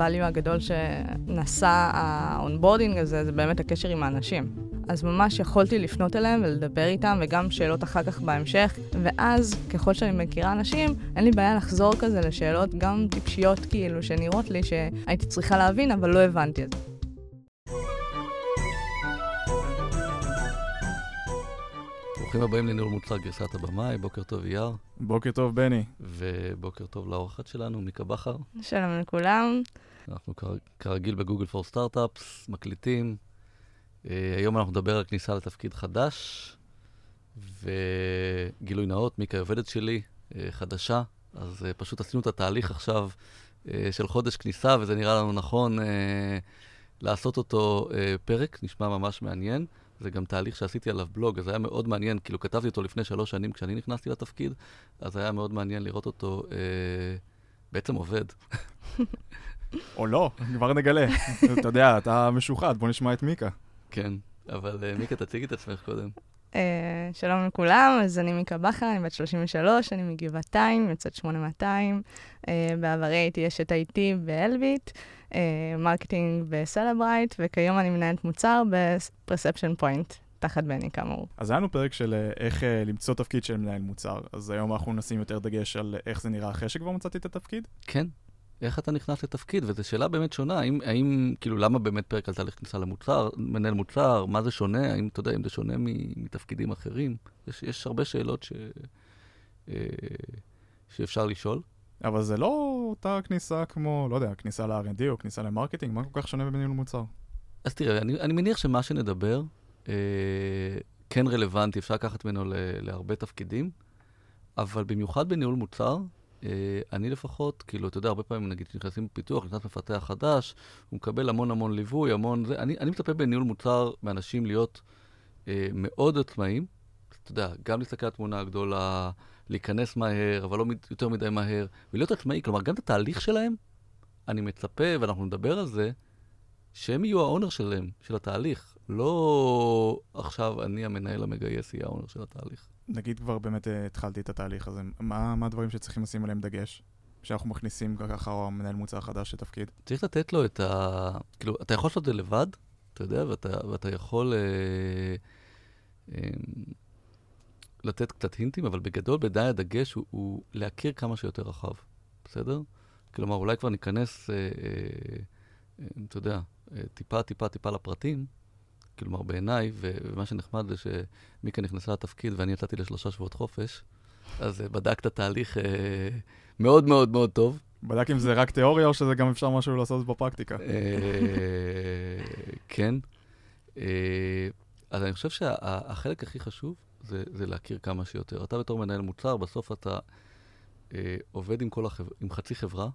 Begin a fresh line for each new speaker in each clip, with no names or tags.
ה-value הגדול שנשא ה-onboarding הזה, זה באמת הקשר עם האנשים. אז ממש יכולתי לפנות אליהם ולדבר איתם, וגם שאלות אחר כך בהמשך, ואז, ככל שאני מכירה אנשים, אין לי בעיה לחזור כזה לשאלות גם טיפשיות כאילו, שנראות לי שהייתי צריכה להבין, אבל לא הבנתי את זה.
ברוכים הבאים לניהול מוצר גרסת הבמאי, בוקר טוב אייר.
בוקר טוב בני.
ובוקר טוב לאורחת שלנו, מיקה בכר.
שלום לכולם.
אנחנו כרגיל בגוגל פור סטארט-אפס, מקליטים. Uh, היום אנחנו נדבר על כניסה לתפקיד חדש, וגילוי נאות, מיקה היא עובדת שלי, uh, חדשה, אז uh, פשוט עשינו את התהליך עכשיו uh, של חודש כניסה, וזה נראה לנו נכון uh, לעשות אותו uh, פרק, נשמע ממש מעניין. זה גם תהליך שעשיתי עליו בלוג, אז היה מאוד מעניין, כאילו כתבתי אותו לפני שלוש שנים כשאני נכנסתי לתפקיד, אז היה מאוד מעניין לראות אותו אה, בעצם עובד.
או לא, כבר נגלה. אתה יודע, אתה משוחד, בוא נשמע את מיקה.
כן, אבל אה, מיקה, תציגי את עצמך קודם.
אה, שלום לכולם, אז אני מיקה בכר, אני בת 33, אני מגבעתיים, יוצאת 8200. אה, בעברי הייתי אשת IT באלביט. marketing בסלברייט, וכיום אני מנהלת מוצר בפרספשן פוינט, תחת בני כאמור.
אז היה לנו פרק של אה, איך אה, למצוא תפקיד של מנהל מוצר, אז היום אנחנו נשים יותר דגש על איך זה נראה אחרי שכבר מצאתי את התפקיד.
כן. איך אתה נכנס לתפקיד, וזו שאלה באמת שונה, האם, האם, כאילו, למה באמת פרק על תהליך כניסה למוצר, מנהל מוצר, מה זה שונה, האם, אתה יודע, אם זה שונה מתפקידים אחרים? יש, יש הרבה שאלות ש, אה, שאפשר לשאול.
אבל זה לא אותה כניסה כמו, לא יודע, כניסה ל-R&D או כניסה ל marketing, מה כל כך שונה בניהול מוצר?
אז תראה, אני, אני מניח שמה שנדבר אה, כן רלוונטי, אפשר לקחת ממנו ל, להרבה תפקידים, אבל במיוחד בניהול מוצר, אני לפחות, כאילו, אתה יודע, הרבה פעמים, נגיד, כשנכנסים בפיתוח, נכנס מפתח חדש, הוא מקבל המון המון ליווי, המון זה. אני, אני מצפה בניהול מוצר מאנשים להיות אה, מאוד עצמאיים, אתה יודע, גם להסתכל על התמונה הגדולה, להיכנס מהר, אבל לא יותר מדי מהר, ולהיות עצמאי. כלומר, גם את התהליך שלהם, אני מצפה, ואנחנו נדבר על זה, שהם יהיו האונר שלהם, של התהליך. לא עכשיו אני המנהל המגייס יהיה האונר של התהליך.
נגיד כבר באמת uh, התחלתי את התהליך הזה, מה, מה הדברים שצריכים לשים עליהם דגש? כשאנחנו מכניסים ככה או מנהל מוצר חדש לתפקיד?
צריך לתת לו את ה... כאילו, אתה יכול לעשות את זה לבד, אתה יודע, ואתה, ואתה יכול... אה, אה, לתת קצת הינטים, אבל בגדול, בדי הדגש הוא, הוא להכיר כמה שיותר רחב, בסדר? כלומר, אולי כבר ניכנס, אה, אה, אה, אתה יודע, אה, טיפה, טיפה, טיפה לפרטים. כלומר, בעיניי, ומה שנחמד זה שמיקה נכנסה לתפקיד ואני יצאתי לשלושה שבועות חופש, אז אה, בדק את התהליך אה, מאוד מאוד מאוד טוב.
בדק אם זה רק תיאוריה או שזה גם אפשר משהו לעשות בפרקטיקה.
אה, כן. אה, אז אני חושב שהחלק הכי חשוב זה, זה להכיר כמה שיותר. אתה בתור מנהל מוצר, בסוף אתה אה, עובד עם, כל החבר... עם חצי חברה,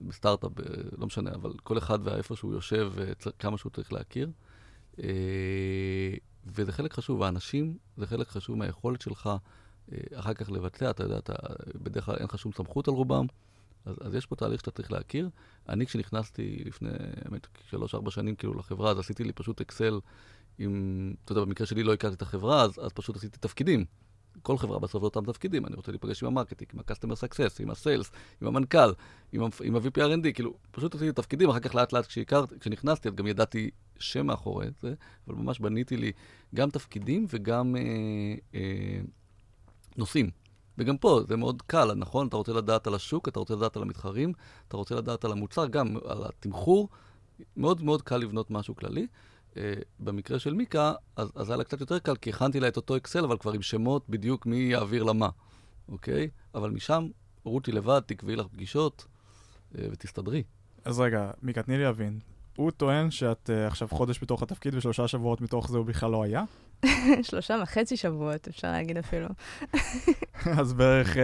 בסטארט-אפ, אה, לא משנה, אבל כל אחד ואיפה שהוא יושב, אה, כמה שהוא צריך להכיר. אה, וזה חלק חשוב, האנשים זה חלק חשוב מהיכולת שלך אה, אחר כך לבצע, אתה יודע, אתה, בדרך כלל אין לך שום סמכות על רובם, אז, אז יש פה תהליך שאתה צריך להכיר. אני כשנכנסתי לפני, האמת, שלוש-ארבע שנים כאילו לחברה, אז עשיתי לי פשוט אקסל אם, אתה יודע, במקרה שלי לא הכרתי את החברה, אז, אז פשוט עשיתי תפקידים. כל חברה בסוף זה אותם תפקידים, אני רוצה להיפגש עם ה marketing, עם ה-customer success, עם ה sales, עם המנכ"ל, עם, עם ה-VP R&D, כאילו, פשוט עשיתי תפקידים, אחר כך לאט לאט כשנכנסתי, אז גם ידעתי שם מאחורי זה, אבל ממש בניתי לי גם תפקידים וגם אה, אה, נושאים. וגם פה זה מאוד קל, נכון? אתה רוצה לדעת על השוק, אתה רוצה לדעת על המתחרים, אתה רוצה לדעת על המוצר, גם על התמחור. מאוד מאוד קל לבנות משהו כללי. Uh, במקרה של מיקה, אז, אז היה לה קצת יותר קל, כי הכנתי לה את אותו אקסל, אבל כבר עם שמות בדיוק מי יעביר למה, אוקיי? אבל משם, רותי לבד, תקבעי לך פגישות uh, ותסתדרי.
אז רגע, מיקה, תני לי להבין. הוא טוען שאת uh, עכשיו חודש בתוך התפקיד ושלושה שבועות מתוך זה הוא בכלל לא היה?
שלושה וחצי שבועות, אפשר להגיד אפילו.
אז בערך... Uh,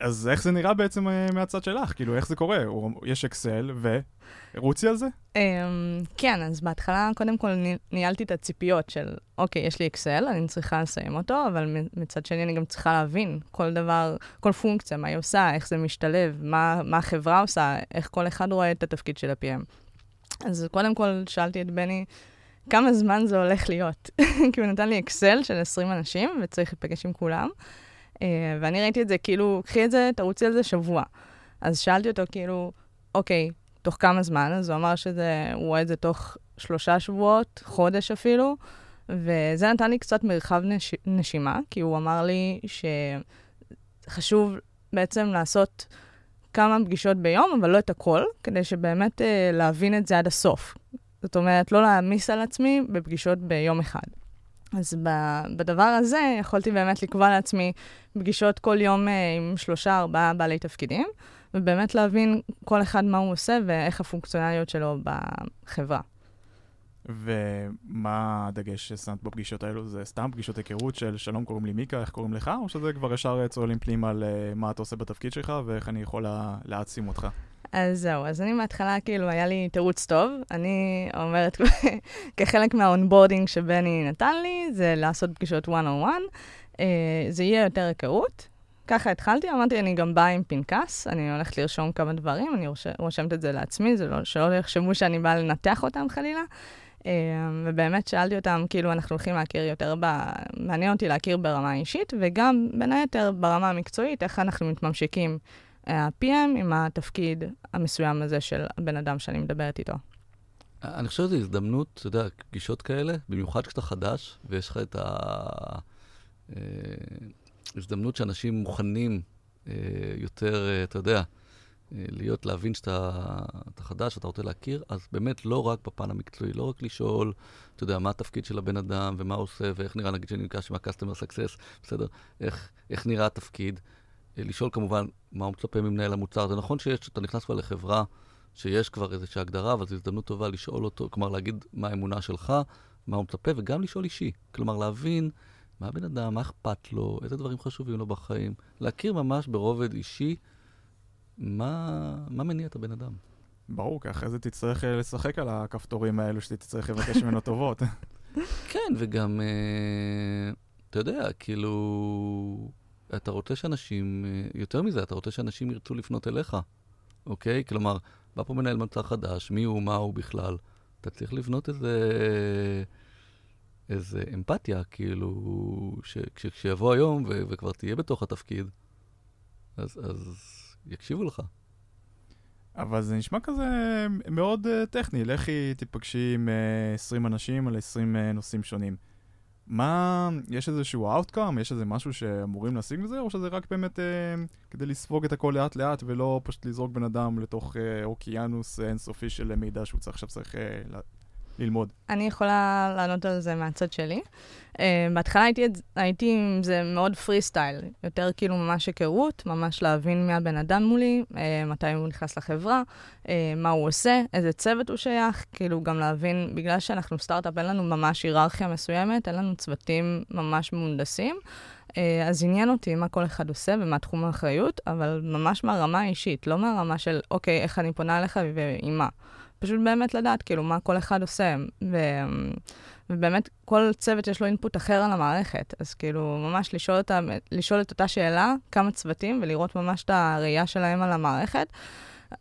אז איך זה נראה בעצם uh, מהצד שלך? כאילו, איך זה קורה? יש אקסל, ו... רוצי על זה? Um,
כן, אז בהתחלה, קודם כל, ניהלתי את הציפיות של, אוקיי, יש לי אקסל, אני צריכה לסיים אותו, אבל מצד שני אני גם צריכה להבין כל דבר, כל פונקציה, מה היא עושה, איך זה משתלב, מה, מה החברה עושה, איך כל אחד רואה את התפקיד של ה-PM. אז קודם כל, שאלתי את בני, כמה זמן זה הולך להיות? כי הוא נתן לי אקסל של 20 אנשים, וצריך להיפגש עם כולם. Uh, ואני ראיתי את זה, כאילו, קחי את זה, תרוצי על זה שבוע. אז שאלתי אותו, כאילו, אוקיי, תוך כמה זמן? אז הוא אמר שזה, הוא רואה את זה תוך שלושה שבועות, חודש אפילו, וזה נתן לי קצת מרחב נש... נשימה, כי הוא אמר לי שחשוב בעצם לעשות כמה פגישות ביום, אבל לא את הכל, כדי שבאמת אה, להבין את זה עד הסוף. זאת אומרת, לא להעמיס על עצמי בפגישות ביום אחד. אז בדבר הזה יכולתי באמת לקבוע לעצמי פגישות כל יום אה, עם שלושה, ארבעה בעלי תפקידים, ובאמת להבין כל אחד מה הוא עושה ואיך הפונקציונליות שלו בחברה.
ומה הדגש ששמת בפגישות האלו? זה סתם פגישות היכרות של שלום, קוראים לי מיקה, איך קוראים לך? או שזה כבר ישר צוללים פנימה על uh, מה אתה עושה בתפקיד שלך ואיך אני יכול להעצים אותך?
אז זהו, אז אני מההתחלה, כאילו, היה לי תירוץ טוב. אני אומרת, כחלק מה-onboarding שבני נתן לי, זה לעשות פגישות one on one. Uh, זה יהיה יותר היכרות. ככה התחלתי, אמרתי, אני גם באה עם פנקס, אני הולכת לרשום כמה דברים, אני רושמת את זה לעצמי, זה לא, שלא יחשבו שאני באה לנתח אותם חלילה. אה, ובאמת שאלתי אותם, כאילו, אנחנו הולכים להכיר יותר, ב... מעניין אותי להכיר ברמה האישית, וגם, בין היתר, ברמה המקצועית, איך אנחנו מתממשקים ה-PM עם התפקיד המסוים הזה של הבן אדם שאני מדברת איתו.
אני חושב שזו הזדמנות, אתה יודע, פגישות כאלה, במיוחד כשאתה חדש, ויש לך את ההזדמנות אה, שאנשים מוכנים אה, יותר, אתה יודע, להיות, להבין שאתה חדש, אתה רוצה להכיר, אז באמת לא רק בפן המקצועי, לא רק לשאול, אתה יודע, מה התפקיד של הבן אדם ומה הוא עושה ואיך נראה, נגיד שאני נפגש עם ה-customer success, בסדר? איך, איך נראה התפקיד. לשאול כמובן מה הוא מצפה ממנהל המוצר. זה נכון שיש, אתה נכנס כבר לחברה שיש כבר איזושהי הגדרה, אבל זו הזדמנות טובה לשאול אותו, כלומר להגיד מה האמונה שלך, מה הוא מצפה, וגם לשאול אישי. כלומר, להבין מה הבן אדם, מה אכפת לו, איזה דברים חשובים לו בחיים. להכיר ממש ברובד אישי מה, מה מניע את הבן אדם.
ברור, כי אחרי זה תצטרך אה, לשחק על הכפתורים האלו שתצטרך לבקש ממנו טובות.
כן, וגם, אה, אתה יודע, כאילו, אתה רוצה שאנשים, אה, יותר מזה, אתה רוצה שאנשים ירצו לפנות אליך, אוקיי? כלומר, בא פה מנהל מצע חדש, מי הוא, מה הוא בכלל. אתה צריך לבנות איזה, איזה אמפתיה, כאילו, כשיבוא היום ו- וכבר תהיה בתוך התפקיד, אז, אז יקשיבו לך.
אבל זה נשמע כזה מאוד uh, טכני, לכי תיפגשי עם uh, 20 אנשים על 20 uh, נושאים שונים. מה, יש איזשהו outcome? יש איזה משהו שאמורים להשיג מזה? או שזה רק באמת uh, כדי לספוג את הכל לאט לאט ולא פשוט לזרוק בן אדם לתוך uh, אוקיינוס אינסופי של מידע שהוא צריך, עכשיו צריך uh, ללמוד?
אני יכולה לענות על זה מהצד שלי. Uh, בהתחלה הייתי, הייתי עם זה מאוד פרי סטייל, יותר כאילו ממש היכרות, ממש להבין מי הבן אדם מולי, uh, מתי הוא נכנס לחברה, uh, מה הוא עושה, איזה צוות הוא שייך, כאילו גם להבין, בגלל שאנחנו סטארט-אפ, אין לנו ממש היררכיה מסוימת, אין לנו צוותים ממש מהונדסים. אז עניין אותי מה כל אחד עושה ומה תחום האחריות, אבל ממש מהרמה האישית, לא מהרמה של, אוקיי, איך אני פונה אליך ועם מה. פשוט באמת לדעת, כאילו, מה כל אחד עושה. ו... ובאמת, כל צוות יש לו אינפוט אחר על המערכת. אז כאילו, ממש לשאול, אותה, לשאול את אותה שאלה, כמה צוותים, ולראות ממש את הראייה שלהם על המערכת.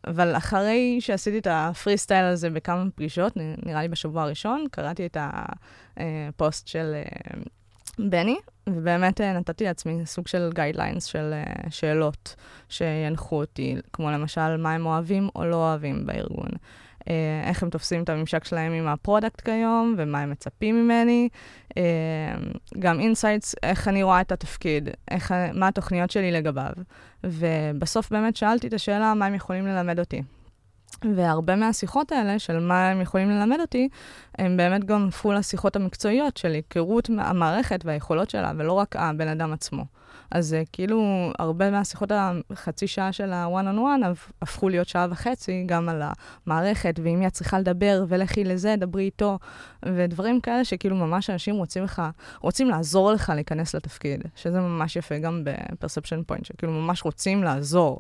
אבל אחרי שעשיתי את הפרי סטייל הזה בכמה פגישות, נראה לי בשבוע הראשון, קראתי את הפוסט של אה, בני, ובאמת אה, נתתי לעצמי סוג של guidelines, של אה, שאלות שינחו אותי, כמו למשל, מה הם אוהבים או לא אוהבים בארגון. אה, איך הם תופסים את הממשק שלהם עם ה-product כיום, ומה הם מצפים ממני. אה, גם insights, איך אני רואה את התפקיד, איך, מה התוכניות שלי לגביו. ובסוף באמת שאלתי את השאלה, מה הם יכולים ללמד אותי. והרבה מהשיחות האלה, של מה הם יכולים ללמד אותי, הם באמת גם הפכו לשיחות המקצועיות של היכרות המערכת והיכולות שלה, ולא רק הבן אדם עצמו. אז uh, כאילו, הרבה מהשיחות החצי שעה של ה-one on one הפכו להיות שעה וחצי, גם על המערכת, ואם היא צריכה לדבר, ולכי לזה, דברי איתו, ודברים כאלה שכאילו ממש אנשים רוצים לך, רוצים לעזור לך להיכנס לתפקיד, שזה ממש יפה גם ב-perception point, שכאילו ממש רוצים לעזור.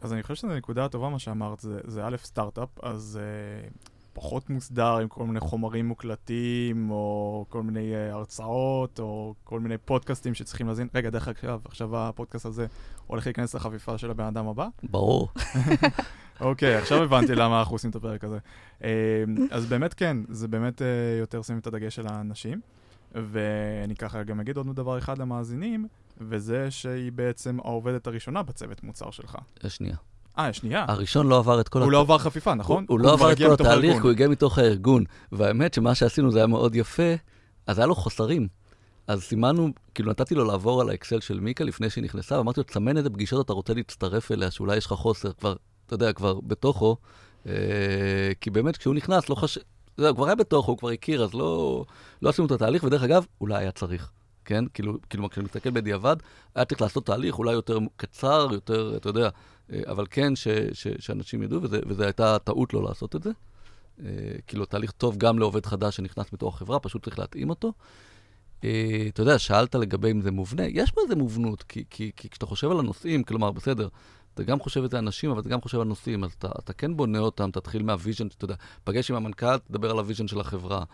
אז אני חושב שזו נקודה טובה מה שאמרת, זה, זה א', סטארט-אפ, אז uh, פחות מוסדר עם כל מיני חומרים מוקלטים, או כל מיני uh, הרצאות, או כל מיני פודקאסטים שצריכים להזין. רגע, דרך אגב, עכשיו הפודקאסט הזה הולך להיכנס לחפיפה של הבן אדם הבא?
ברור.
אוקיי, okay, עכשיו הבנתי למה אנחנו עושים את הפרק הזה. Uh, אז באמת כן, זה באמת uh, יותר שמים את הדגש על האנשים. ואני ככה גם אגיד עוד דבר אחד למאזינים, וזה שהיא בעצם העובדת הראשונה בצוות מוצר שלך.
השנייה.
אה, שנייה.
הראשון לא עבר את כל...
הוא לא עבר חפיפה, נכון?
הוא, לא עבר את כל התהליך, הוא הגיע מתוך הארגון. והאמת שמה שעשינו זה היה מאוד יפה, אז היה לו חוסרים. אז סימנו, כאילו נתתי לו לעבור על האקסל של מיקה לפני שהיא נכנסה, ואמרתי לו, תסמן איזה פגישות אתה רוצה להצטרף אליה, שאולי יש לך חוסר כבר, אתה יודע, כבר בתוכו. אה, כי באמת, כשהוא נכנס, לא חשב... אתה יודע, הוא כבר היה בתוכו, הוא כבר הכיר, אז לא, לא עשינו את התהליך, ודרך אגב, אולי היה צריך. כן? כאילו, כאילו, כשאני מסתכל בדיעבד, היה צריך לעשות תהליך אולי יותר קצר, יותר, אתה יודע, אבל כן ש, ש, שאנשים ידעו, וזו הייתה טעות לא לעשות את זה. אה, כאילו, תהליך טוב גם לעובד חדש שנכנס מתוך החברה, פשוט צריך להתאים אותו. אה, אתה יודע, שאלת לגבי אם זה מובנה, יש איזה מובנות, כי, כי, כי כשאתה חושב על הנושאים, כלומר, בסדר, אתה גם חושב את זה אנשים, אבל אתה גם חושב על נושאים, אז אתה, אתה כן בונה אותם, תתחיל מה-vision, אתה יודע, פגש עם המנכ"ל, תדבר על ה-vision של החברה.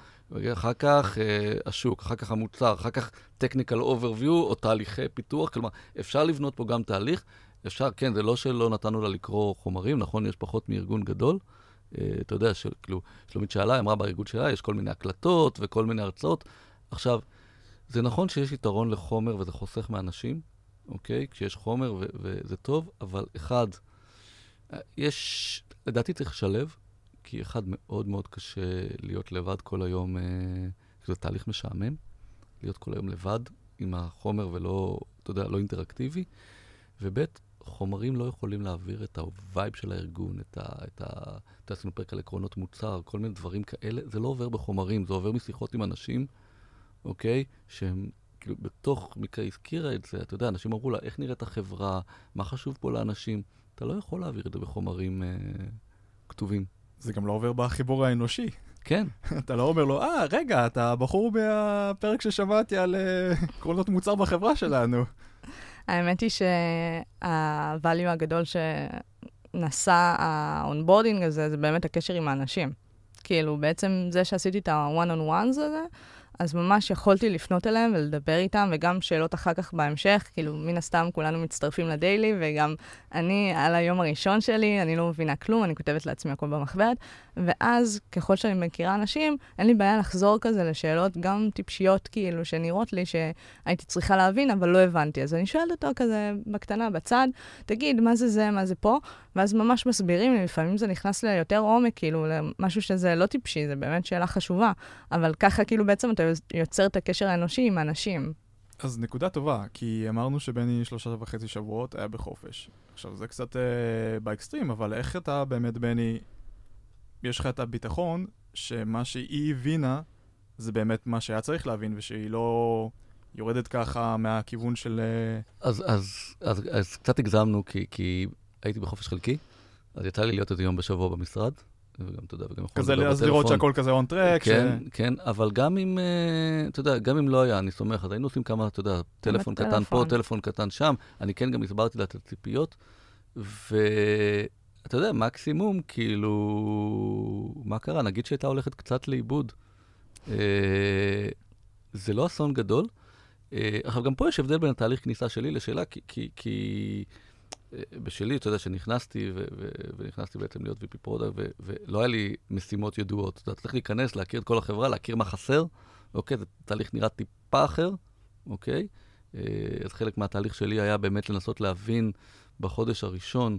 אחר כך אה, השוק, אחר כך המוצר, אחר כך technical overview או תהליכי פיתוח, כלומר, אפשר לבנות פה גם תהליך, אפשר, כן, זה לא שלא נתנו לה לקרוא חומרים, נכון, יש פחות מארגון גדול. אה, אתה יודע, כאילו, שלומית שאלה, אמרה בארגון שלה, יש כל מיני הקלטות וכל מיני הרצאות. עכשיו, זה נכון שיש יתרון לחומר וזה חוסך מאנשים, אוקיי? כשיש חומר ו- וזה טוב, אבל אחד, אה, יש, לדעתי צריך לשלב, כי אחד, מאוד מאוד קשה להיות לבד כל היום, אה, זה תהליך משעמם, להיות כל היום לבד עם החומר ולא, אתה יודע, לא אינטראקטיבי, וב', חומרים לא יכולים להעביר את ה-vibe של הארגון, את ה... את ה אתה עשינו פרק על עקרונות מוצר, כל מיני דברים כאלה, זה לא עובר בחומרים, זה עובר משיחות עם אנשים, אוקיי? שהם, כאילו, בתוך, מיקה הזכירה את זה, אתה יודע, אנשים אמרו לה, איך נראית החברה, מה חשוב פה לאנשים? אתה לא יכול להעביר את זה בחומרים אה, כתובים.
זה גם לא עובר בחיבור האנושי.
כן,
אתה לא אומר לו, אה, רגע, אתה הבחור מהפרק ששמעתי על אה, עקרונות מוצר בחברה שלנו.
האמת היא שה-value הגדול שנשא ה-onboarding הזה, זה באמת הקשר עם האנשים. כאילו, בעצם זה שעשיתי את ה-one-on-ones הזה, אז ממש יכולתי לפנות אליהם ולדבר איתם, וגם שאלות אחר כך בהמשך, כאילו, מן הסתם כולנו מצטרפים לדיילי, וגם אני, על היום הראשון שלי, אני לא מבינה כלום, אני כותבת לעצמי הכל במחברת, ואז, ככל שאני מכירה אנשים, אין לי בעיה לחזור כזה לשאלות גם טיפשיות, כאילו, שנראות לי שהייתי צריכה להבין, אבל לא הבנתי. אז אני שואלת אותו כזה בקטנה, בצד, תגיד, מה זה זה, מה זה פה? ואז ממש מסבירים לי, לפעמים זה נכנס ליותר עומק, כאילו, למשהו שזה לא טיפשי, זה באמת שאלה חשובה. אבל ככה, כאילו, בעצם אתה יוצר את הקשר האנושי עם אנשים.
אז נקודה טובה, כי אמרנו שבני שלושה וחצי שבועות היה בחופש. עכשיו, זה קצת אה, באקסטרים, אבל איך אתה באמת, בני, יש לך את הביטחון שמה שהיא הבינה זה באמת מה שהיה צריך להבין, ושהיא לא יורדת ככה מהכיוון של... אה,
אז, אז, אז, אז קצת הגזמנו, כי, כי הייתי בחופש חלקי, אז יצא לי להיות איזה יום בשבוע במשרד, וגם, אתה יודע, וגם יכול
כזה,
לדבר
אז לראות
בטלפון.
שהכל כזה און טרק.
כן, כן, אבל גם אם, אה, אתה יודע, גם אם לא היה, אני סומך, אז היינו עושים כמה, אתה יודע, טלפון קטן פה,
בטלפון.
טלפון קטן שם. אני כן גם הסברתי לה את הציפיות, ואתה יודע, מקסימום, כאילו, מה קרה? נגיד שהייתה הולכת קצת לאיבוד. אה, זה לא אסון גדול. אה, עכשיו, גם פה יש הבדל בין התהליך כניסה שלי לשלה, כי, כי, כי אה, בשלי, אתה יודע, שנכנסתי, ו- ו- ונכנסתי בעצם להיות VP product, ו- ולא היה לי משימות ידועות. אתה צריך להיכנס, להכיר את כל החברה, להכיר מה חסר, אוקיי? זה תהליך נראה טיפה אחר, אוקיי? אה, אז חלק מהתהליך שלי היה באמת לנסות להבין בחודש הראשון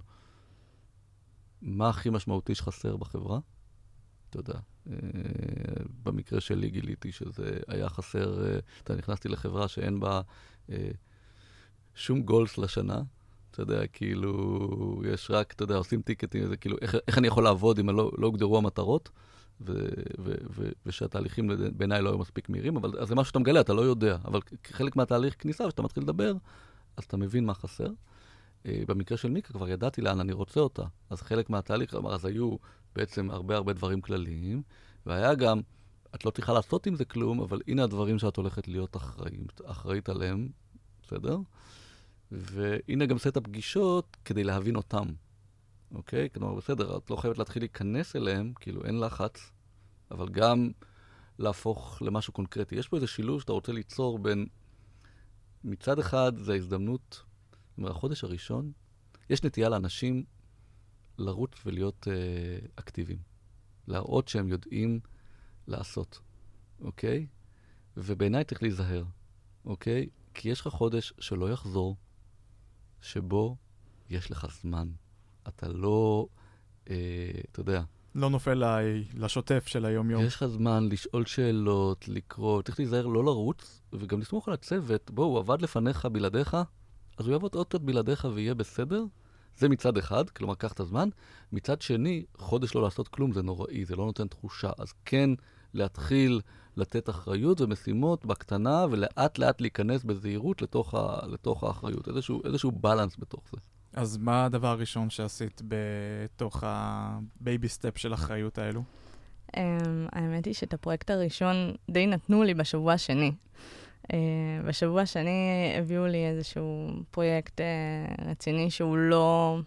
מה הכי משמעותי שחסר בחברה. אתה יודע, אה, במקרה שלי גיליתי שזה היה חסר, אה, אתה נכנסתי לחברה שאין בה שום גולס לשנה. אתה יודע, כאילו, יש רק, אתה יודע, עושים טיקטים, זה כאילו, איך, איך אני יכול לעבוד אם לא, לא הוגדרו המטרות, ו, ו, ו, ושהתהליכים בעיניי לא היו מספיק מהירים, אבל זה משהו שאתה מגלה, אתה לא יודע. אבל כחלק מהתהליך כניסה, כשאתה מתחיל לדבר, אז אתה מבין מה חסר. אה, במקרה של מיקה כבר ידעתי לאן אני רוצה אותה. אז חלק מהתהליך, כלומר, אז היו בעצם הרבה הרבה דברים כלליים, והיה גם, את לא צריכה לעשות עם זה כלום, אבל הנה הדברים שאת הולכת להיות אחראית, אחראית עליהם, בסדר? והנה גם סט הפגישות כדי להבין אותם, אוקיי? כלומר, בסדר, את לא חייבת להתחיל להיכנס אליהם, כאילו אין לחץ, אבל גם להפוך למשהו קונקרטי. יש פה איזה שילוב שאתה רוצה ליצור בין, מצד אחד זה ההזדמנות, זאת אומרת, החודש הראשון, יש נטייה לאנשים לרוץ ולהיות אה, אקטיביים, להראות שהם יודעים לעשות, אוקיי? ובעיניי צריך להיזהר, אוקיי? כי יש לך חודש שלא יחזור, שבו יש לך זמן. אתה לא, אה, אתה יודע,
לא נופל לשוטף של היום-יום.
יש לך זמן לשאול שאלות, לקרוא, צריך להיזהר לא לרוץ, וגם לסמוך על הצוות, בוא, הוא עבד לפניך בלעדיך, אז הוא יעבוד עוד קצת בלעדיך ויהיה בסדר. זה מצד אחד, כלומר, קח את הזמן. מצד שני, חודש לא לעשות כלום זה נוראי, זה לא נותן תחושה. אז כן, להתחיל לתת אחריות ומשימות בקטנה, ולאט לאט להיכנס בזהירות לתוך, ה, לתוך האחריות. איזשהו, איזשהו balance בתוך זה.
אז מה הדבר הראשון שעשית בתוך ה-baby step של האחריות האלו?
Um, האמת היא שאת הפרויקט הראשון די נתנו לי בשבוע השני. Uh, בשבוע השני הביאו לי איזשהו פרויקט uh, רציני שהוא לא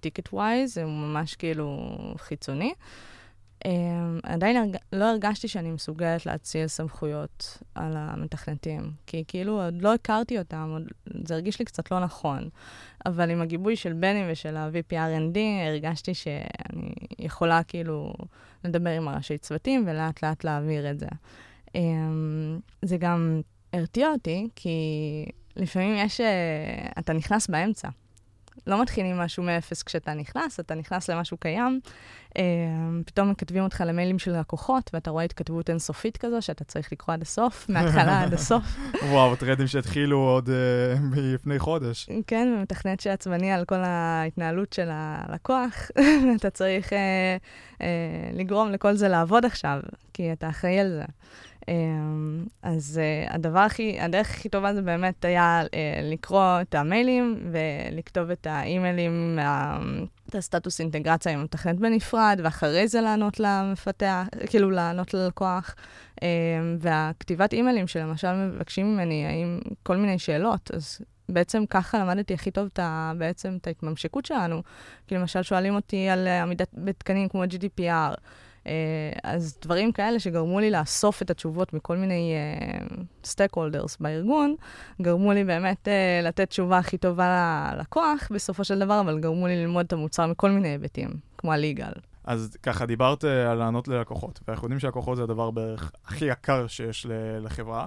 ticket uh, wise, הוא ממש כאילו חיצוני. Um, עדיין הרג... לא הרגשתי שאני מסוגלת להציג סמכויות על המתכנתים, כי כאילו עוד לא הכרתי אותם, עוד... זה הרגיש לי קצת לא נכון. אבל עם הגיבוי של בני ושל ה-VPRND, הרגשתי שאני יכולה כאילו לדבר עם הראשי צוותים ולאט לאט להעביר את זה. Um, זה גם הרתיע אותי, כי לפעמים יש... Uh, אתה נכנס באמצע. לא מתחילים משהו מאפס כשאתה נכנס, אתה נכנס למשהו קיים, אה, פתאום מכתבים אותך למיילים של לקוחות, ואתה רואה התכתבות אינסופית כזו, שאתה צריך לקרוא עד הסוף, מההתחלה עד הסוף.
וואו, טרדים שהתחילו עוד uh, מלפני חודש.
כן, ומתכנת שעצבני על כל ההתנהלות של הלקוח, אתה צריך uh, לגרום לכל זה לעבוד עכשיו, כי אתה אחראי על זה. Um, אז uh, הדבר הכי, הדרך הכי טובה זה באמת היה uh, לקרוא את המיילים ולכתוב את האימיילים, את הסטטוס אינטגרציה עם המתכנת בנפרד, ואחרי זה לענות למפתח, כאילו לענות ללקוח. Um, והכתיבת אימיילים שלמשל מבקשים ממני, האם כל מיני שאלות, אז בעצם ככה למדתי הכי טוב את, בעצם את ההתממשקות שלנו. כי למשל שואלים אותי על עמידת בתקנים כמו GDPR. אז דברים כאלה שגרמו לי לאסוף את התשובות מכל מיני סטייק uh, הולדרס בארגון, גרמו לי באמת uh, לתת תשובה הכי טובה ללקוח בסופו של דבר, אבל גרמו לי ללמוד את המוצר מכל מיני היבטים, כמו הליגל.
אז ככה, דיברת uh, על לענות ללקוחות, ואנחנו יודעים שהלקוחות זה הדבר בערך הכי יקר שיש לחברה.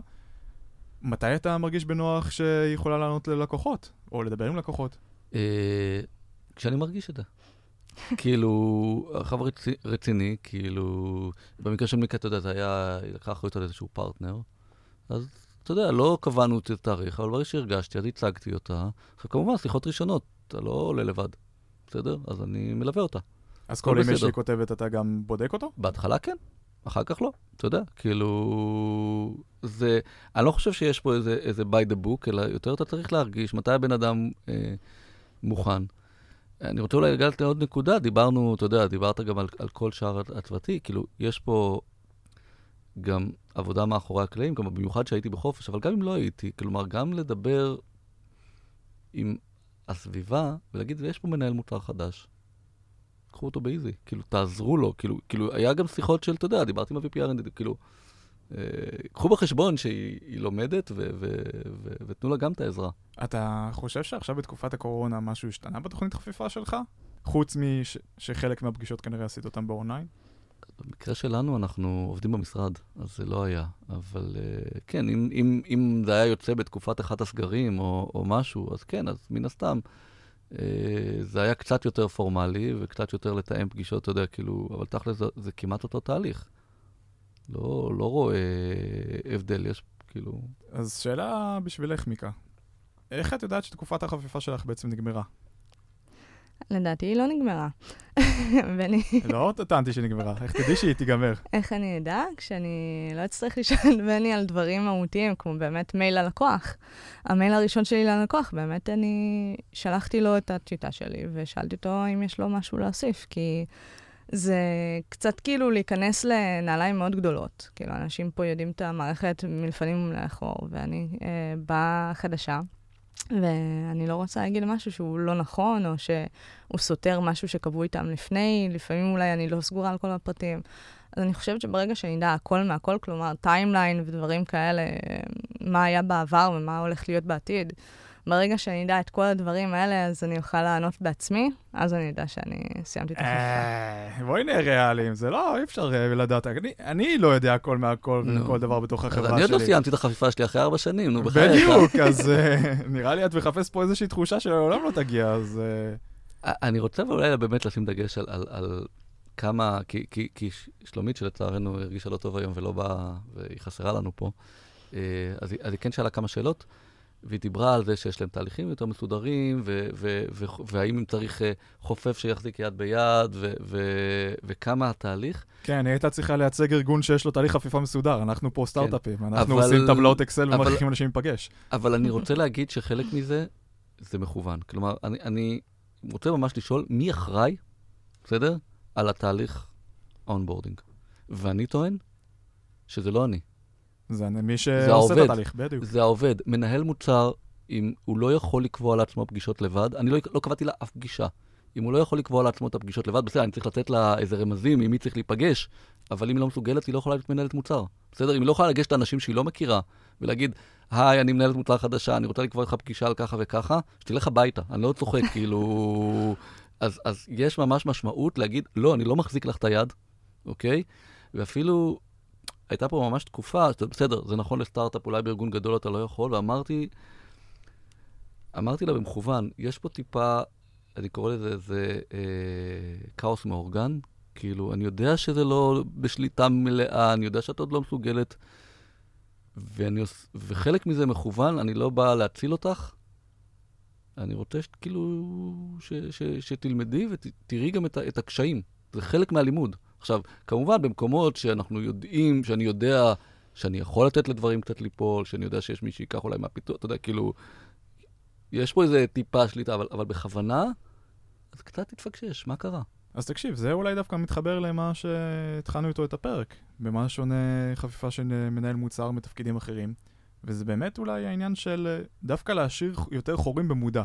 מתי אתה מרגיש בנוח שהיא יכולה לענות ללקוחות, או לדבר עם לקוחות?
כשאני מרגיש את זה. כאילו, חבר רציני, כאילו, במקרה של מיקה, אתה יודע, זה היה, היא לקחה אחריות על איזשהו פרטנר, אז אתה יודע, לא קבענו את התאריך, אבל ברגע שהרגשתי, אז הצגתי אותה. עכשיו, כמובן, שיחות ראשונות, אתה לא עולה לבד, בסדר? אז אני מלווה אותה.
אז כל אימייל שהיא כותבת, אתה גם בודק אותו?
בהתחלה כן, אחר כך לא, אתה יודע, כאילו... זה... אני לא חושב שיש פה איזה, איזה by the book, אלא יותר אתה צריך להרגיש מתי הבן אדם אה, מוכן. אני רוצה אולי לגעת לעוד נקודה, דיברנו, אתה יודע, דיברת גם על, על כל שאר הצוותי, כאילו, יש פה גם עבודה מאחורי הקלעים, גם במיוחד שהייתי בחופש, אבל גם אם לא הייתי, כלומר, גם לדבר עם הסביבה ולהגיד, יש פה מנהל מוצר חדש, קחו אותו באיזי, כאילו, תעזרו לו, כאילו, כאילו, היה גם שיחות של, אתה יודע, דיברתי עם ה-VPR, כאילו, קחו בחשבון שהיא לומדת, ותנו לה גם את העזרה.
אתה חושב שעכשיו בתקופת הקורונה משהו השתנה בתוכנית חפיפה שלך? חוץ משחלק מהפגישות כנראה עשית אותן באונליין?
במקרה שלנו אנחנו עובדים במשרד, אז זה לא היה. אבל uh, כן, אם, אם, אם זה היה יוצא בתקופת אחת הסגרים או, או משהו, אז כן, אז מן הסתם. uh, זה היה קצת יותר פורמלי וקצת יותר לתאם פגישות, אתה יודע, כאילו, אבל תכל'ס זה, זה כמעט אותו תהליך. לא, לא רואה הבדל, יש כאילו...
אז שאלה בשבילך, מיקה. איך את יודעת שתקופת החפיפה שלך בעצם נגמרה?
לדעתי היא לא נגמרה.
ואני... לא טענתי שנגמרה, איך תדעי שהיא תיגמר?
איך אני אדע? כשאני לא אצטרך לשאול את בני על דברים מהותיים, כמו באמת מייל ללקוח. המייל הראשון שלי ללקוח, באמת אני שלחתי לו את הטיוטה שלי, ושאלתי אותו אם יש לו משהו להוסיף, כי זה קצת כאילו להיכנס לנעליים מאוד גדולות. כאילו, אנשים פה יודעים את המערכת מלפנים לאחור, ואני אה, באה חדשה, ואני לא רוצה להגיד משהו שהוא לא נכון, או שהוא סותר משהו שקבעו איתם לפני, לפעמים אולי אני לא סגורה על כל הפרטים. אז אני חושבת שברגע שאני אדע הכל מהכל, כלומר timeline ודברים כאלה, מה היה בעבר ומה הולך להיות בעתיד, ברגע שאני אדע את כל הדברים האלה, אז אני אוכל לענות בעצמי, אז אני אדע שאני סיימתי את החפיפה.
אה, בואי נהיה ריאליים, זה לא, אי אפשר אה, לדעת. אני לא יודע הכל מהכל וכל דבר בתוך החברה שלי.
אני עוד לא סיימתי את החפיפה שלי אחרי ארבע שנים, נו, בחייך.
בדיוק, אז אה, נראה לי את מחפש פה איזושהי תחושה שלעולם לא תגיע, אז...
אני רוצה אולי באמת לשים דגש על, על, על כמה, כי, כי, כי שלומית, שלצערנו הרגישה לא טוב היום ולא באה, והיא חסרה לנו פה, אז, אז היא כן שאלה כמה שאלות, והיא דיברה על זה שיש להם תהליכים יותר מסודרים, ו, ו, ו, והאם אם צריך אה, חופף שיחזיק יד ביד, ו, ו, וכמה התהליך.
כן, היא הייתה צריכה לייצג ארגון שיש לו תהליך חפיפה מסודר. אנחנו פה סטארט-אפים, כן. אנחנו אבל, עושים טבלאות אקסל ומכריחים אנשים להיפגש.
אבל אני רוצה להגיד שחלק מזה זה מכוון. כלומר, אני, אני רוצה ממש לשאול, מי אחראי, בסדר? על התהליך onboarding. ואני טוען שזה לא אני.
זה מי שעושה את התהליך, בדיוק.
זה העובד. מנהל מוצר, אם הוא לא יכול לקבוע לעצמו פגישות לבד, אני לא, לא קבעתי לה אף פגישה. אם הוא לא יכול לקבוע לעצמו את הפגישות לבד, בסדר, אני צריך לתת לה איזה רמזים עם מי צריך להיפגש, אבל אם היא לא מסוגלת, היא לא יכולה להיות מנהלת מוצר. בסדר? אם היא לא יכולה לגשת לאנשים שהיא לא מכירה, ולהגיד, היי, אני מנהלת מוצר חדשה, אני רוצה לקבוע איתך פגישה על ככה וככה, שתלך הביתה. אני לא צוחק, כאילו... אז, אז יש ממש משמעות להגיד, לא, אני לא מחזיק לך את היד, אוקיי? ואפילו הייתה פה ממש תקופה, בסדר, זה נכון לסטארט-אפ, אולי בארגון גדול אתה לא יכול, ואמרתי, אמרתי לה במכוון, יש פה טיפה, אני קורא לזה איזה אה, כאוס מאורגן, כאילו, אני יודע שזה לא בשליטה מלאה, אני יודע שאת עוד לא מסוגלת, ואני, וחלק מזה מכוון, אני לא בא להציל אותך, אני רוצה שכאילו, ש, ש, שתלמדי ותראי גם את, את הקשיים. זה חלק מהלימוד. עכשיו, כמובן, במקומות שאנחנו יודעים, שאני יודע שאני יכול לתת לדברים קצת ליפול, שאני יודע שיש מי שייקח אולי מהפיתוח, אתה יודע, כאילו, יש פה איזה טיפה שליטה, אבל, אבל בכוונה, אז קצת תתפקשש, מה קרה?
אז תקשיב, זה אולי דווקא מתחבר למה שהתחלנו איתו את הפרק. במה שונה חפיפה של מנהל מוצר מתפקידים אחרים. וזה באמת אולי העניין של דווקא להשאיר יותר חורים במודע.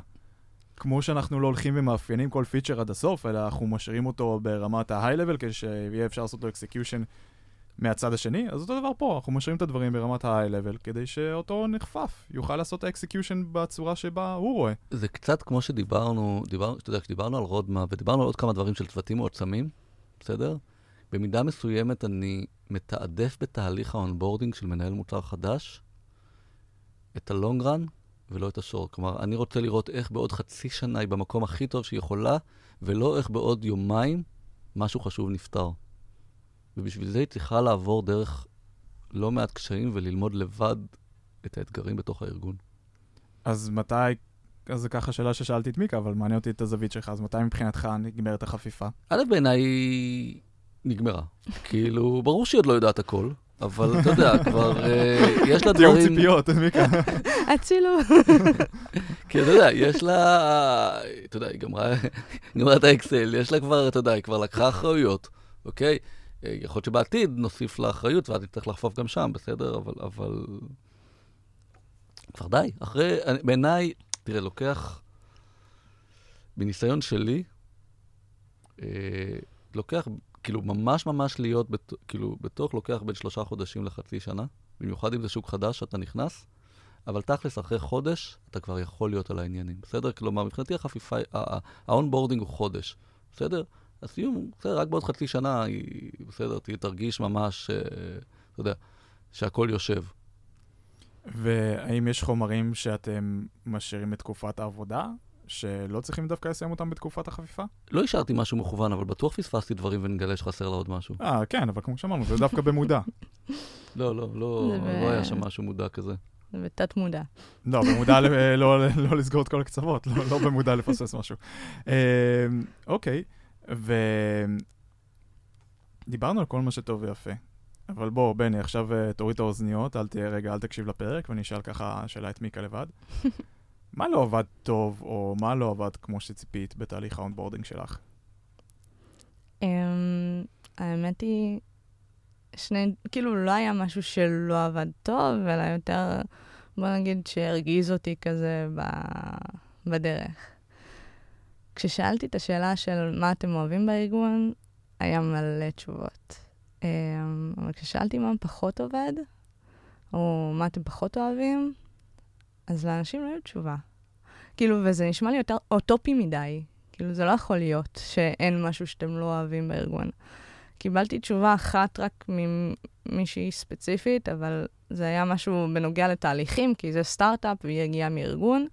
כמו שאנחנו לא הולכים ומאפיינים כל פיצ'ר עד הסוף, אלא אנחנו משאירים אותו ברמת ה-high level כדי שיהיה אפשר לעשות לו execution מהצד השני, אז אותו דבר פה, אנחנו משאירים את הדברים ברמת ה-high level כדי שאותו נחפף יוכל לעשות את ה-execution בצורה שבה הוא רואה.
זה קצת כמו שדיברנו, דיבר, אתה יודע, כשדיברנו על roadmap ודיברנו על עוד כמה דברים של צוותים מועצמים, בסדר? במידה מסוימת אני מתעדף בתהליך ה-onboarding של מנהל מוצר חדש את ה-long run ולא את השור. כלומר, אני רוצה לראות איך בעוד חצי שנה היא במקום הכי טוב שהיא יכולה, ולא איך בעוד יומיים משהו חשוב נפתר. ובשביל זה היא צריכה לעבור דרך לא מעט קשיים וללמוד לבד את האתגרים בתוך הארגון.
אז מתי, אז זה ככה שאלה ששאלתי את מיקה, אבל מעניין אותי את הזווית שלך, אז מתי מבחינתך נגמרת החפיפה?
א', בעיניי נגמרה. כאילו, ברור שהיא עוד לא יודעת הכל, אבל אתה יודע, כבר אה, יש לה דברים...
תיאום ציפיות, מיקה.
אצילו.
כי אתה יודע, יש לה, אתה יודע, היא גמרה את האקסל, יש לה כבר, אתה יודע, היא כבר לקחה אחריות, אוקיי? אה, יכול להיות שבעתיד נוסיף לה אחריות, ואז נצטרך לחפוף גם שם, בסדר? אבל, אבל... כבר די. אחרי, בעיניי, תראה, לוקח, בניסיון שלי, אה, לוקח כאילו, ממש ממש להיות, בת, כאילו, בתוך לוקח בין שלושה חודשים לחצי שנה, במיוחד אם זה שוק חדש שאתה נכנס, אבל תכלס, אחרי חודש, אתה כבר יכול להיות על העניינים, בסדר? כלומר, מבחינתי החפיפה, ה-onboarding הוא חודש, בסדר? הסיום, בסדר, רק בעוד חצי שנה, בסדר, תרגיש ממש, אה, אתה יודע, שהכל יושב.
והאם יש חומרים שאתם משאירים את תקופת העבודה? שלא צריכים דווקא לסיים אותם בתקופת החפיפה?
לא השארתי משהו מכוון, אבל בטוח פספסתי דברים ונגלה שחסר לה עוד משהו.
אה, כן, אבל כמו שאמרנו, זה דווקא במודע.
לא, לא, לא, לא היה שם משהו מודע כזה.
זה בתת מודע.
לא, במודע לא, לא לסגור את כל הקצוות, לא, לא במודע לפספס משהו. אה, אוקיי, ודיברנו על כל מה שטוב ויפה. אבל בוא, בני, עכשיו אה, תוריד את האוזניות, אל תהיה רגע, אל תקשיב לפרק, ואני אשאל ככה שאלה את מיקה לבד. מה לא עבד טוב, או מה לא עבד כמו שציפית בתהליך ה-onboarding שלך?
Um, האמת היא, שני, כאילו לא היה משהו שלא עבד טוב, אלא יותר, בוא נגיד, שהרגיז אותי כזה ב, בדרך. כששאלתי את השאלה של מה אתם אוהבים בארגון, היה מלא תשובות. Um, אבל כששאלתי מה פחות עובד, או מה אתם פחות אוהבים, אז לאנשים לא היו תשובה. כאילו, וזה נשמע לי יותר אוטופי מדי. כאילו, זה לא יכול להיות שאין משהו שאתם לא אוהבים בארגון. קיבלתי תשובה אחת רק ממישהי ספציפית, אבל זה היה משהו בנוגע לתהליכים, כי זה סטארט-אפ והיא הגיעה מארגון.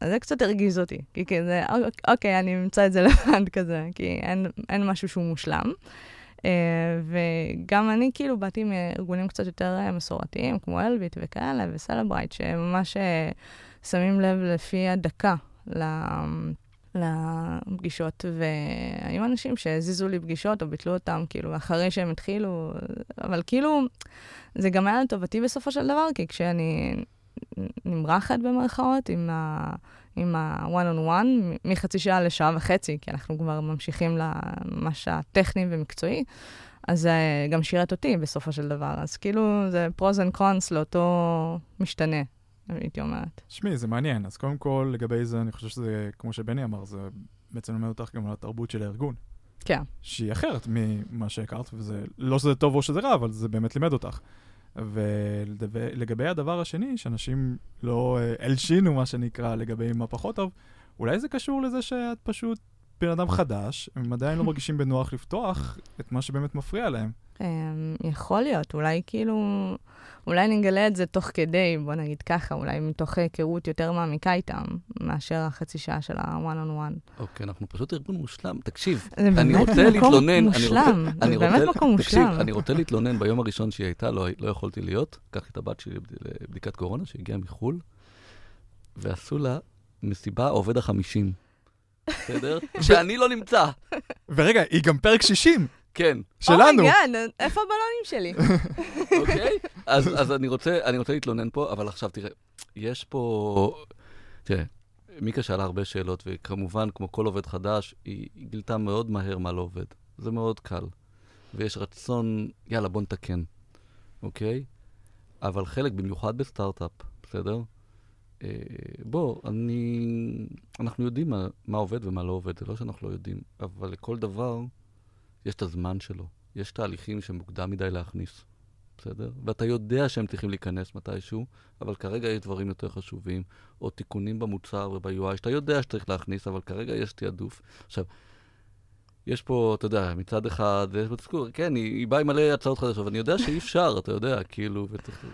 אז זה קצת הרגיז אותי, כי כזה, אוקיי, אני אמצא את זה לבד כזה, כי אין, אין משהו שהוא מושלם. Uh, וגם אני כאילו באתי מארגונים קצת יותר uh, מסורתיים, כמו אלביט וכאלה, וסלברייט, שממש uh, שמים לב לפי הדקה לפגישות, והיו אנשים שהזיזו לי פגישות או ביטלו אותם, כאילו, אחרי שהם התחילו, אבל כאילו, זה גם היה לטובתי בסופו של דבר, כי כשאני נמרחת במרכאות עם ה... עם ה-one on one, מחצי שעה לשעה וחצי, כי אנחנו כבר ממשיכים לממש הטכני ומקצועי, אז זה גם שירת אותי בסופו של דבר. אז כאילו, זה pros and cons לאותו משתנה, הייתי אומרת.
תשמעי, זה מעניין. אז קודם כל, לגבי זה, אני חושב שזה, כמו שבני אמר, זה בעצם מלמד אותך גם על התרבות של הארגון.
כן.
שהיא אחרת ממה שהכרת, וזה לא שזה טוב או שזה רע, אבל זה באמת לימד אותך. ולגבי הדבר השני, שאנשים לא אה, הלשינו, מה שנקרא, לגבי מה פחות טוב, אולי זה קשור לזה שאת פשוט בן אדם חדש, הם עדיין לא מרגישים בנוח לפתוח את מה שבאמת מפריע להם.
אמ, יכול להיות, אולי כאילו, אולי נגלה את זה תוך כדי, בוא נגיד ככה, אולי מתוך היכרות יותר מעמיקה איתם, מאשר החצי שעה של ה-one on one.
אוקיי, אנחנו פשוט ארגון מושלם. תקשיב, אני רוצה להתלונן,
מושלם, זה באמת מקום מושלם.
תקשיב, אני רוצה להתלונן ביום הראשון שהיא הייתה, לא, לא יכולתי להיות, קח את הבת שלי לבדיקת קורונה, שהגיעה מחו"ל, ועשו לה מסיבה עובד החמישים. בסדר? שאני לא נמצא.
ורגע, היא גם פרק 60.
כן.
שלנו.
Oh my God, איפה הבלונים שלי?
אוקיי? אז, אז אני, רוצה, אני רוצה להתלונן פה, אבל עכשיו תראה, יש פה... תראה, מיקה שאלה הרבה שאלות, וכמובן, כמו כל עובד חדש, היא, היא גילתה מאוד מהר מה לא עובד. זה מאוד קל. ויש רצון, יאללה, בוא נתקן, אוקיי? אבל חלק, במיוחד בסטארט-אפ, בסדר? אה, בוא, אני... אנחנו יודעים מה, מה עובד ומה לא עובד, זה לא שאנחנו לא יודעים, אבל לכל דבר... יש את הזמן שלו. יש תהליכים שמוקדם מדי להכניס, בסדר? ואתה יודע שהם צריכים להיכנס מתישהו, אבל כרגע יש דברים יותר חשובים, או תיקונים במוצר וב-UI, שאתה יודע שצריך להכניס, אבל כרגע יש תעדוף. עכשיו, יש פה, אתה יודע, מצד אחד, יש בתזכור, כן, היא, היא באה עם מלא הצעות חדשות, ואני יודע שאי אפשר, אתה יודע, כאילו, וצריך,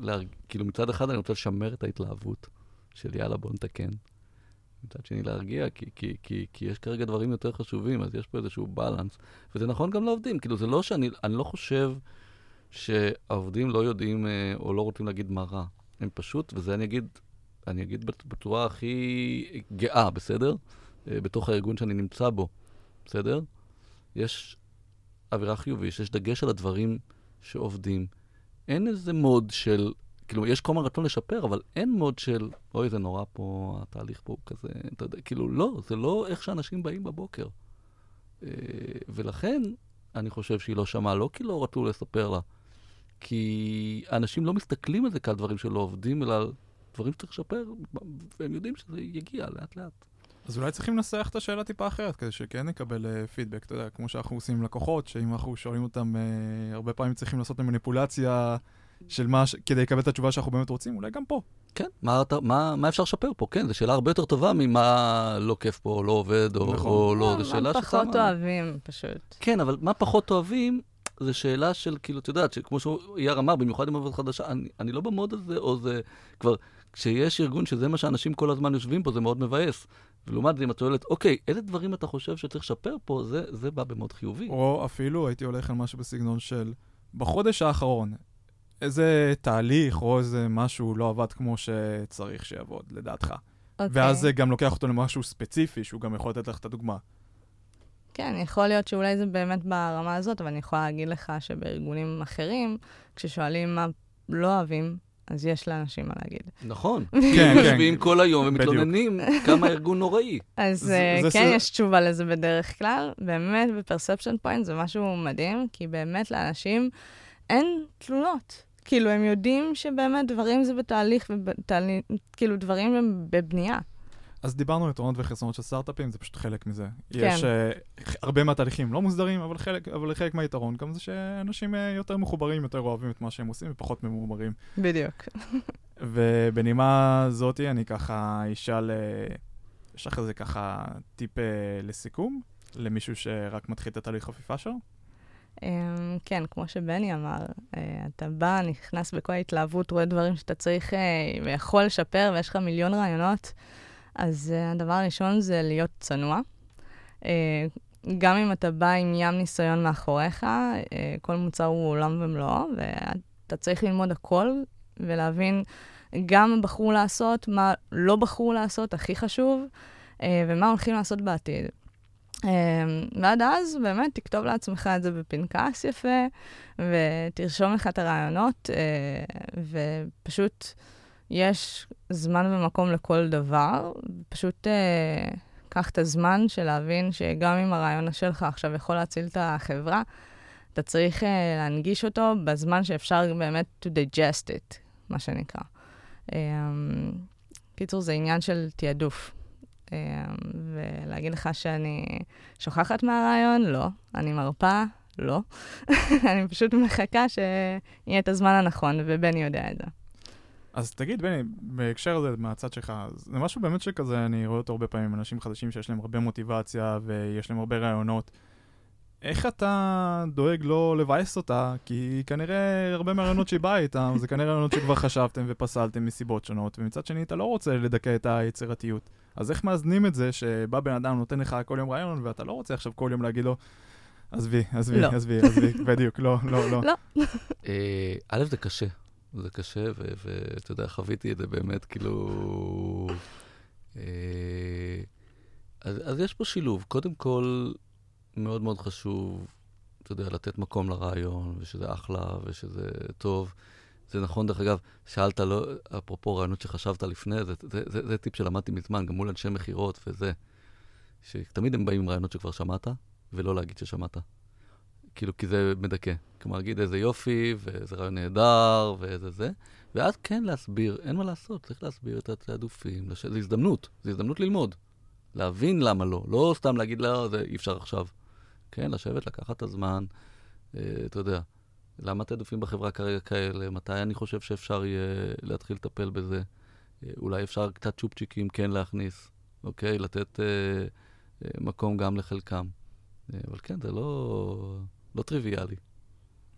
לה, כאילו, מצד אחד אני רוצה לשמר את ההתלהבות של יאללה, בוא נתקן. מצד שני להרגיע, כי, כי, כי, כי יש כרגע דברים יותר חשובים, אז יש פה איזשהו בלנס. וזה נכון גם לעובדים, כאילו זה לא שאני, אני לא חושב שהעובדים לא יודעים אה, או לא רוצים להגיד מה רע. הם פשוט, וזה אני אגיד, אני אגיד בצורה הכי גאה, בסדר? אה, בתוך הארגון שאני נמצא בו, בסדר? יש אווירה חיובית, יש דגש על הדברים שעובדים. אין איזה מוד של כאילו, יש כל הזמן רצון לשפר, אבל אין מוד של, אוי, זה נורא פה, התהליך פה הוא כזה, אתה יודע, כאילו, לא, זה לא איך שאנשים באים בבוקר. אה, ולכן, אני חושב שהיא לא שמעה, לא כי לא רצו לספר לה, כי אנשים לא מסתכלים על זה כעל דברים שלא עובדים, אלא על דברים שצריך לשפר, והם יודעים שזה יגיע לאט-לאט.
אז אולי צריכים לנסח את השאלה טיפה אחרת, כדי שכן נקבל uh, פידבק, אתה יודע, כמו שאנחנו עושים עם לקוחות, שאם אנחנו שואלים אותם, uh, הרבה פעמים צריכים לעשות מניפולציה של מה, כדי לקבל את התשובה שאנחנו באמת רוצים, אולי גם פה.
כן, מה, מה, מה אפשר לשפר פה? כן, זו שאלה הרבה יותר טובה ממה לא כיף פה, לא עובד, או, נכון. או לא, זו שאלה
ששמה... מה פחות אוהבים, פשוט.
כן, אבל מה פחות אוהבים, זו שאלה של, כאילו, את יודעת, כמו שאייר אמר, במיוחד עם עובד חדשה, אני, אני לא במוד הזה, או זה כבר, כשיש ארגון שזה מה שאנשים כל הזמן יושבים פה, זה מאוד מבאס. ולעומת זה, אם את שואלת, אוקיי, איזה דברים אתה חושב שצריך לשפר פה, זה, זה בא במוד חיובי.
או אפילו הייתי הולך על משהו בסגנון של, בחודש האחרון, איזה תהליך או איזה משהו לא עבד כמו שצריך שיעבוד, לדעתך. Okay. אוקיי. ואז זה גם לוקח אותו למשהו ספציפי, שהוא גם יכול לתת לך את הדוגמה.
כן, יכול להיות שאולי זה באמת ברמה הזאת, אבל אני יכולה להגיד לך שבארגונים אחרים, כששואלים מה לא אוהבים, אז יש לאנשים מה להגיד.
נכון. כן, כן. יושבים כל היום ומתלוננים כמה ארגון נוראי.
אז uh, כן, יש תשובה לזה בדרך כלל. באמת, בפרספשן פוינט זה משהו מדהים, כי באמת לאנשים אין תלונות. כאילו, הם יודעים שבאמת דברים זה בתהליך, ובתהליך, כאילו, דברים הם בבנייה.
אז דיברנו על יתרונות וחסרונות של סטארט-אפים, זה פשוט חלק מזה. כן. יש uh, הרבה מהתהליכים לא מוסדרים, אבל חלק, אבל חלק מהיתרון גם זה שאנשים uh, יותר מחוברים, יותר אוהבים את מה שהם עושים ופחות ממורמרים.
בדיוק.
ובנימה זאתי אני ככה אשאל, יש לך איזה ככה טיפ uh, לסיכום, למישהו שרק מתחיל את התהליך חפיפה שלו?
אמ, כן, כמו שבני אמר, אה, אתה בא, נכנס בכל ההתלהבות, רואה דברים שאתה צריך אה, ויכול לשפר, ויש לך מיליון רעיונות, אז אה, הדבר הראשון זה להיות צנוע. גם אם אתה בא עם ים ניסיון מאחוריך, כל מוצר הוא עולם ומלואו, ואתה צריך ללמוד הכל ולהבין גם מה בחרו לעשות, מה לא בחרו לעשות, הכי חשוב, ומה הולכים לעשות בעתיד. אמ, ועד אז, באמת, תכתוב לעצמך את זה בפנקס יפה, ותרשום לך את הרעיונות, אה, ופשוט יש זמן ומקום לכל דבר. פשוט אה, קח את הזמן של להבין שגם אם הרעיון שלך עכשיו יכול להציל את החברה, אתה צריך uh, להנגיש אותו בזמן שאפשר באמת to digest it, מה שנקרא. Um, קיצור, זה עניין של תעדוף. אמ, ולהגיד לך שאני שוכחת מהרעיון? לא. אני מרפה? לא. אני פשוט מחכה שיהיה את הזמן הנכון, ובני יודע את זה.
אז תגיד, בני, בהקשר הזה, מהצד שלך, זה משהו באמת שכזה, אני רואה אותו הרבה פעמים, אנשים חדשים שיש להם הרבה מוטיבציה ויש להם הרבה רעיונות. איך אתה דואג לא לבאס אותה? כי כנראה הרבה מהרעיונות שהיא באה איתם, זה כנראה רעיונות שכבר חשבתם ופסלתם מסיבות שונות, ומצד שני אתה לא רוצה לדכא את היצירתיות. אז איך מאזנים את זה שבא בן אדם, נותן לך כל יום רעיון, ואתה לא רוצה עכשיו כל יום להגיד לו, עזבי, עזבי, לא. עזבי, עזבי, בדיוק, לא, לא, לא.
לא.
אה, א', זה קשה. זה קשה, ואתה יודע, חוויתי את זה באמת, כאילו... אה, אז, אז יש פה שילוב. קודם כל, מאוד מאוד חשוב, אתה יודע, לתת מקום לרעיון, ושזה אחלה, ושזה טוב. זה נכון, דרך אגב, שאלת, לא, אפרופו רעיונות שחשבת לפני, זה, זה, זה, זה טיפ שלמדתי מזמן, גם מול אנשי מכירות וזה, שתמיד הם באים עם רעיונות שכבר שמעת, ולא להגיד ששמעת. כאילו, כי זה מדכא. כלומר, להגיד איזה יופי, ואיזה רעיון נהדר, ואיזה זה, ואז כן להסביר, אין מה לעשות, צריך להסביר את התעדופים, לש... זו הזדמנות, זו הזדמנות ללמוד. להבין למה לא, לא סתם להגיד, לא, זה אי אפשר עכשיו. כן, לשבת, לקחת את הזמן, אה, אתה יודע. למה תעדופים בחברה כרגע כאלה? מתי אני חושב שאפשר יהיה להתחיל לטפל בזה? אה, אולי אפשר קצת צ'ופצ'יקים כן להכניס, אוקיי? לתת אה, אה, מקום גם לחלקם. אה, אבל כן, זה לא, לא טריוויאלי.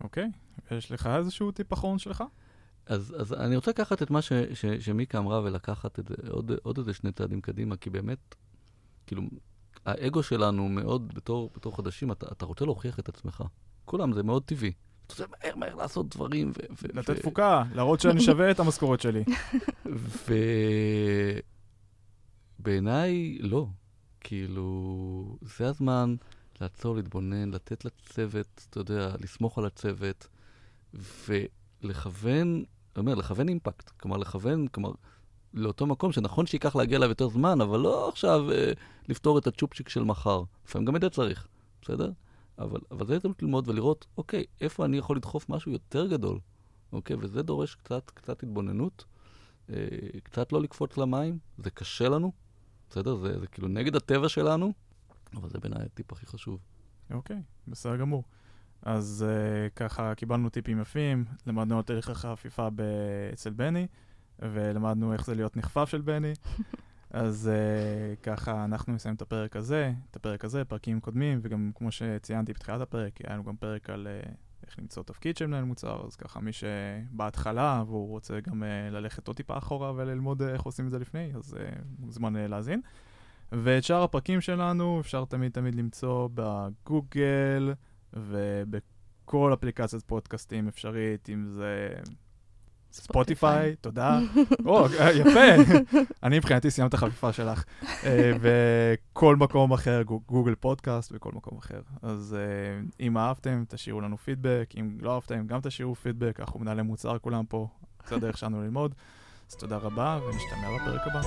אוקיי, יש לך איזשהו טיפ אחרון שלך?
אז, אז אני רוצה לקחת את מה ש, ש, שמיקה אמרה ולקחת את זה עוד, עוד איזה שני צעדים קדימה, כי באמת, כאילו, האגו שלנו מאוד, בתור, בתור חדשים, אתה, אתה רוצה להוכיח את עצמך. כולם, זה מאוד טבעי. אתה רוצה מהר מהר לעשות דברים. ו-
ו- לתת ו- תפוקה, להראות שאני שווה את המשכורת שלי.
ובעיניי, לא. כאילו, זה הזמן לעצור, להתבונן, לתת לצוות, אתה יודע, לסמוך על הצוות, ולכוון, אני אומר, לכוון אימפקט. כלומר, לכוון, כלומר, לאותו מקום שנכון שייקח להגיע אליו יותר זמן, אבל לא עכשיו אה, לפתור את הצ'ופצ'יק של מחר. לפעמים גם את זה צריך, בסדר? אבל, אבל זה הזדמנות ללמוד ולראות, אוקיי, איפה אני יכול לדחוף משהו יותר גדול, אוקיי? וזה דורש קצת, קצת התבוננות, אה, קצת לא לקפוץ למים, זה קשה לנו, בסדר? זה, זה כאילו נגד הטבע שלנו, אבל זה בעיניי הטיפ הכי חשוב.
אוקיי, בסדר גמור. אז uh, ככה קיבלנו טיפים יפים, למדנו את ערך החפיפה אצל בני, ולמדנו איך זה להיות נכפף של בני. אז uh, ככה אנחנו נסיים את הפרק הזה, את הפרק הזה, פרקים קודמים, וגם כמו שציינתי בתחילת הפרק, היה לנו גם פרק על uh, איך למצוא תפקיד של מנהל מוצר, אז ככה מי שבהתחלה והוא רוצה גם uh, ללכת עוד טיפה אחורה וללמוד uh, איך עושים את זה לפני, אז uh, מוזמן uh, להאזין. ואת שאר הפרקים שלנו אפשר תמיד תמיד למצוא בגוגל ובכל אפליקציית פודקאסטים אפשרית, אם זה ספוטיפיי, תודה. או, יפה. אני מבחינתי סיימת את החפיפה שלך. אה, וכל מקום אחר, גוגל פודקאסט וכל מקום אחר. אז אה, אם אהבתם, תשאירו לנו פידבק. אם לא אהבתם, גם תשאירו פידבק. אנחנו מנהלי מוצר כולם פה. זה הדרך שלנו ללמוד. אז תודה רבה, ונשתמע בפרק הבא.